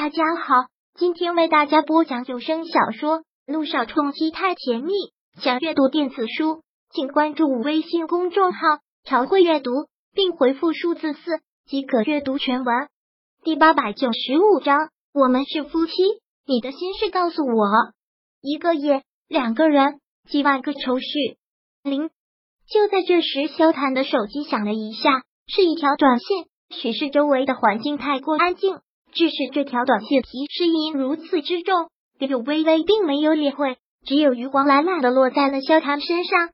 大家好，今天为大家播讲有声小说《路上冲击太甜蜜》。想阅读电子书，请关注微信公众号“朝会阅读”，并回复数字四即可阅读全文。第八百九十五章，我们是夫妻，你的心事告诉我。一个夜，两个人，几万个愁绪。零。就在这时，萧谈的手机响了一下，是一条短信。许是周围的环境太过安静。致使这条短信提示音如此之重，柳微微并没有理会，只有余光懒懒的落在了萧谈身上。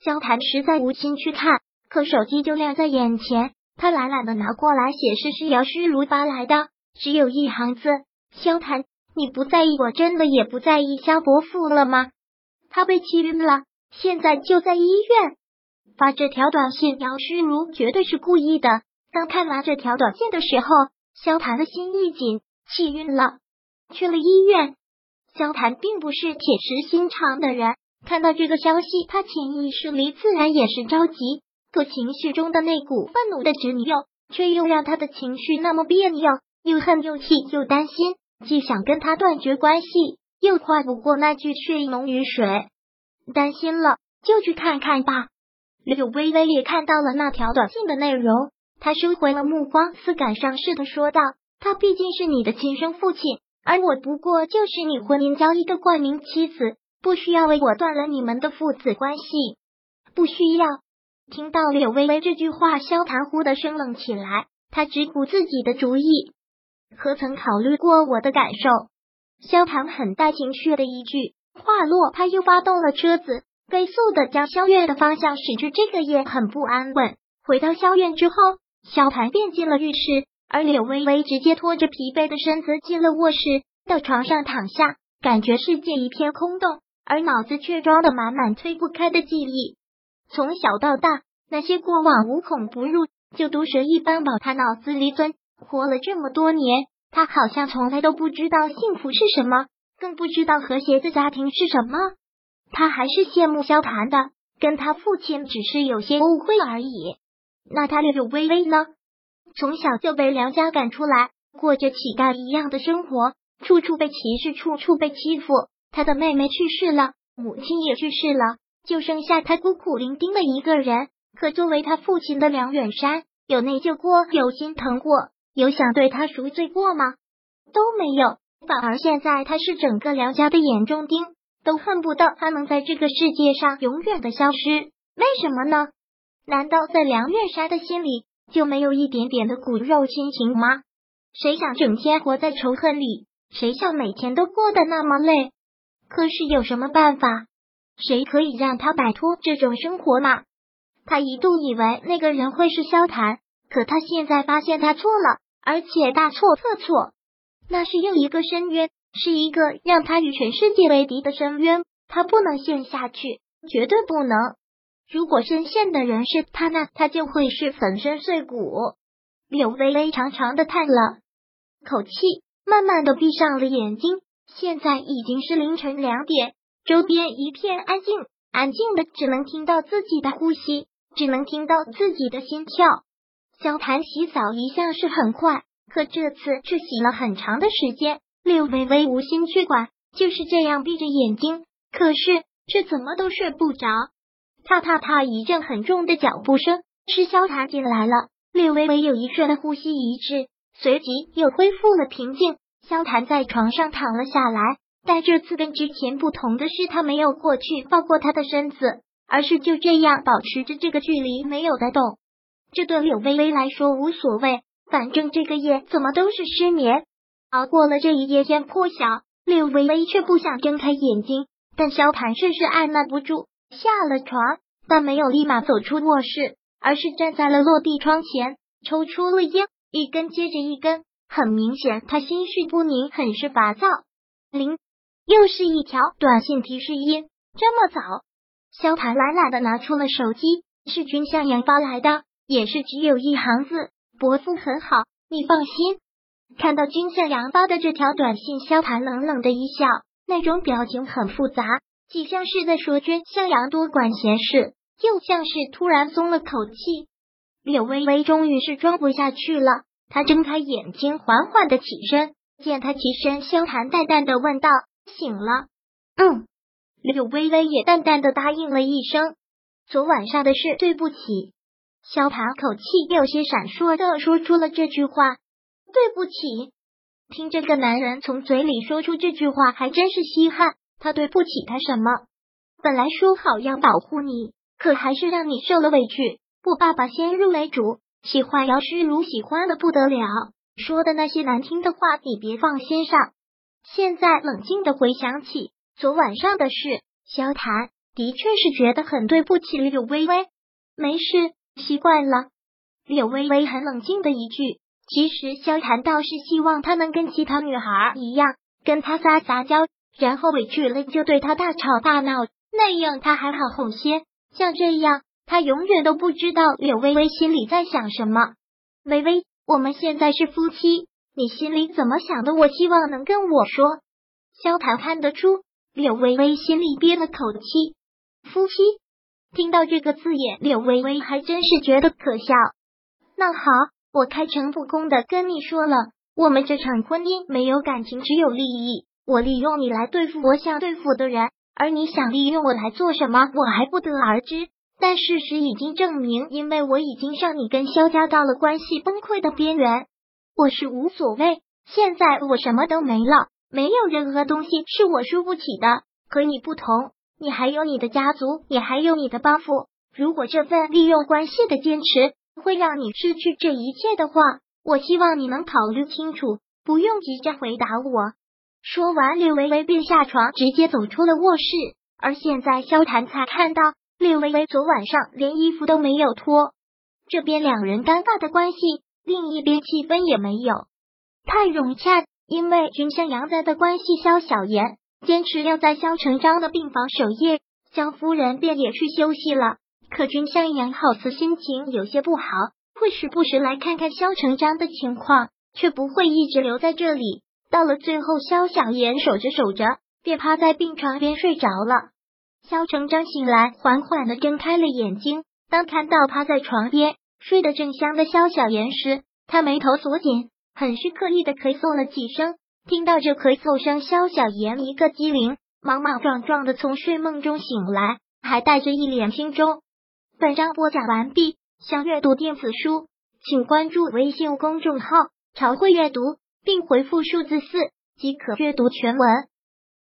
萧谈实在无心去看，可手机就亮在眼前，他懒懒的拿过来，显示是姚诗如发来的，只有一行字：萧谈，你不在意，我真的也不在意萧伯父了吗？他被气晕了，现在就在医院。发这条短信，姚诗如绝对是故意的。当看完这条短信的时候。萧谈的心一紧，气晕了，去了医院。萧谈并不是铁石心肠的人，看到这个消息，他潜意识里自然也是着急。可情绪中的那股愤怒的执拗，却又让他的情绪那么别扭，又恨又气又担心，既想跟他断绝关系，又跨不过那句血浓于水。担心了，就去看看吧。柳微微也看到了那条短信的内容。他收回了目光，似感上似的说道：“他毕竟是你的亲生父亲，而我不过就是你婚姻交易的冠名妻子，不需要为我断了你们的父子关系。不需要。”听到柳微微这句话，萧谈忽的生冷起来。他只顾自己的主意，何曾考虑过我的感受？萧谈很带情绪的一句话落，他又发动了车子，飞速的将萧月的方向驶去。这个夜很不安稳。回到萧院之后。萧谈便进了浴室，而柳微微直接拖着疲惫的身子进了卧室，到床上躺下，感觉世界一片空洞，而脑子却装的满满推不开的记忆。从小到大，那些过往无孔不入，就毒蛇一般往他脑子里钻。活了这么多年，他好像从来都不知道幸福是什么，更不知道和谐的家庭是什么。他还是羡慕萧谈的，跟他父亲只是有些误会而已。那他柳微微呢？从小就被梁家赶出来，过着乞丐一样的生活，处处被歧视，处处被欺负。他的妹妹去世了，母亲也去世了，就剩下他孤苦伶仃的一个人。可作为他父亲的梁远山，有内疚过，有心疼过，有想对他赎罪过吗？都没有，反而现在他是整个梁家的眼中钉，都恨不得他能在这个世界上永远的消失。为什么呢？难道在梁月莎的心里就没有一点点的骨肉亲情吗？谁想整天活在仇恨里？谁想每天都过得那么累？可是有什么办法？谁可以让他摆脱这种生活吗？他一度以为那个人会是萧谈，可他现在发现他错了，而且大错特错。那是又一个深渊，是一个让他与全世界为敌的深渊。他不能陷下去，绝对不能。如果深陷的人是他，那他就会是粉身碎骨。柳微微长长的叹了口气，慢慢的闭上了眼睛。现在已经是凌晨两点，周边一片安静，安静的只能听到自己的呼吸，只能听到自己的心跳。萧谈洗澡一向是很快，可这次却洗了很长的时间。柳微微无心去管，就是这样闭着眼睛，可是却怎么都睡不着。踏踏踏，一阵很重的脚步声，是萧谈进来了。略微微有一瞬的呼吸一滞，随即又恢复了平静。萧谈在床上躺了下来，但这次跟之前不同的是，他没有过去抱过他的身子，而是就这样保持着这个距离，没有在动。这对柳微微来说无所谓，反正这个夜怎么都是失眠。熬过了这一夜，天破晓，柳微微却不想睁开眼睛，但萧谈甚是按捺不住。下了床，但没有立马走出卧室，而是站在了落地窗前，抽出了烟，一根接着一根。很明显，他心绪不宁，很是烦躁。零，又是一条短信提示音。这么早，萧谈懒懒的拿出了手机，是君向阳发来的，也是只有一行字：伯父很好，你放心。看到君向阳发的这条短信，萧谈冷冷的一笑，那种表情很复杂。既像是在说君向阳多管闲事，又像是突然松了口气。柳微微终于是装不下去了，她睁开眼睛，缓缓的起身，见他起身，萧寒淡淡的问道：“醒了？”“嗯。”柳微微也淡淡的答应了一声。昨晚上的事，对不起。萧寒口气有些闪烁的说出了这句话：“对不起。”听这个男人从嘴里说出这句话，还真是稀罕。他对不起他什么？本来说好要保护你，可还是让你受了委屈。我爸爸先入为主，喜欢姚诗如，喜欢的不得了，说的那些难听的话，你别放心上。现在冷静的回想起昨晚上的事，萧谈的确是觉得很对不起柳微微。没事，习惯了。柳微微很冷静的一句。其实萧谈倒是希望他能跟其他女孩一样，跟他撒撒娇，然后委屈了就对他大吵大闹，那样他还好哄些。像这样，他永远都不知道柳微微心里在想什么。微微，我们现在是夫妻，你心里怎么想的？我希望能跟我说。萧谈看得出柳微微心里憋了口气。夫妻，听到这个字眼，柳微微还真是觉得可笑。那好。我开诚布公的跟你说了，我们这场婚姻没有感情，只有利益。我利用你来对付我想对付的人，而你想利用我来做什么，我还不得而知。但事实已经证明，因为我已经让你跟萧家到了关系崩溃的边缘，我是无所谓。现在我什么都没了，没有任何东西是我输不起的。可你不同，你还有你的家族，你还有你的包袱。如果这份利用关系的坚持。会让你失去这一切的话，我希望你能考虑清楚，不用急着回答我。说完，柳微微便下床，直接走出了卧室。而现在，萧谈才看到柳微微昨晚上连衣服都没有脱。这边两人尴尬的关系，另一边气氛也没有太融洽，因为君向阳在的关系，萧小言坚持要在萧成章的病房守夜，萧夫人便也去休息了。可君向阳好似心情有些不好，会时不时来看看萧成章的情况，却不会一直留在这里。到了最后，萧小言守着守着，便趴在病床边睡着了。萧成章醒来，缓缓的睁开了眼睛。当看到趴在床边睡得正香的萧小言时，他眉头锁紧，很是刻意的咳嗽了几声。听到这咳嗽声，萧小言一个机灵，莽莽撞撞的从睡梦中醒来，还带着一脸轻重。本章播讲完毕，想阅读电子书，请关注微信公众号“朝会阅读”，并回复数字四即可阅读全文。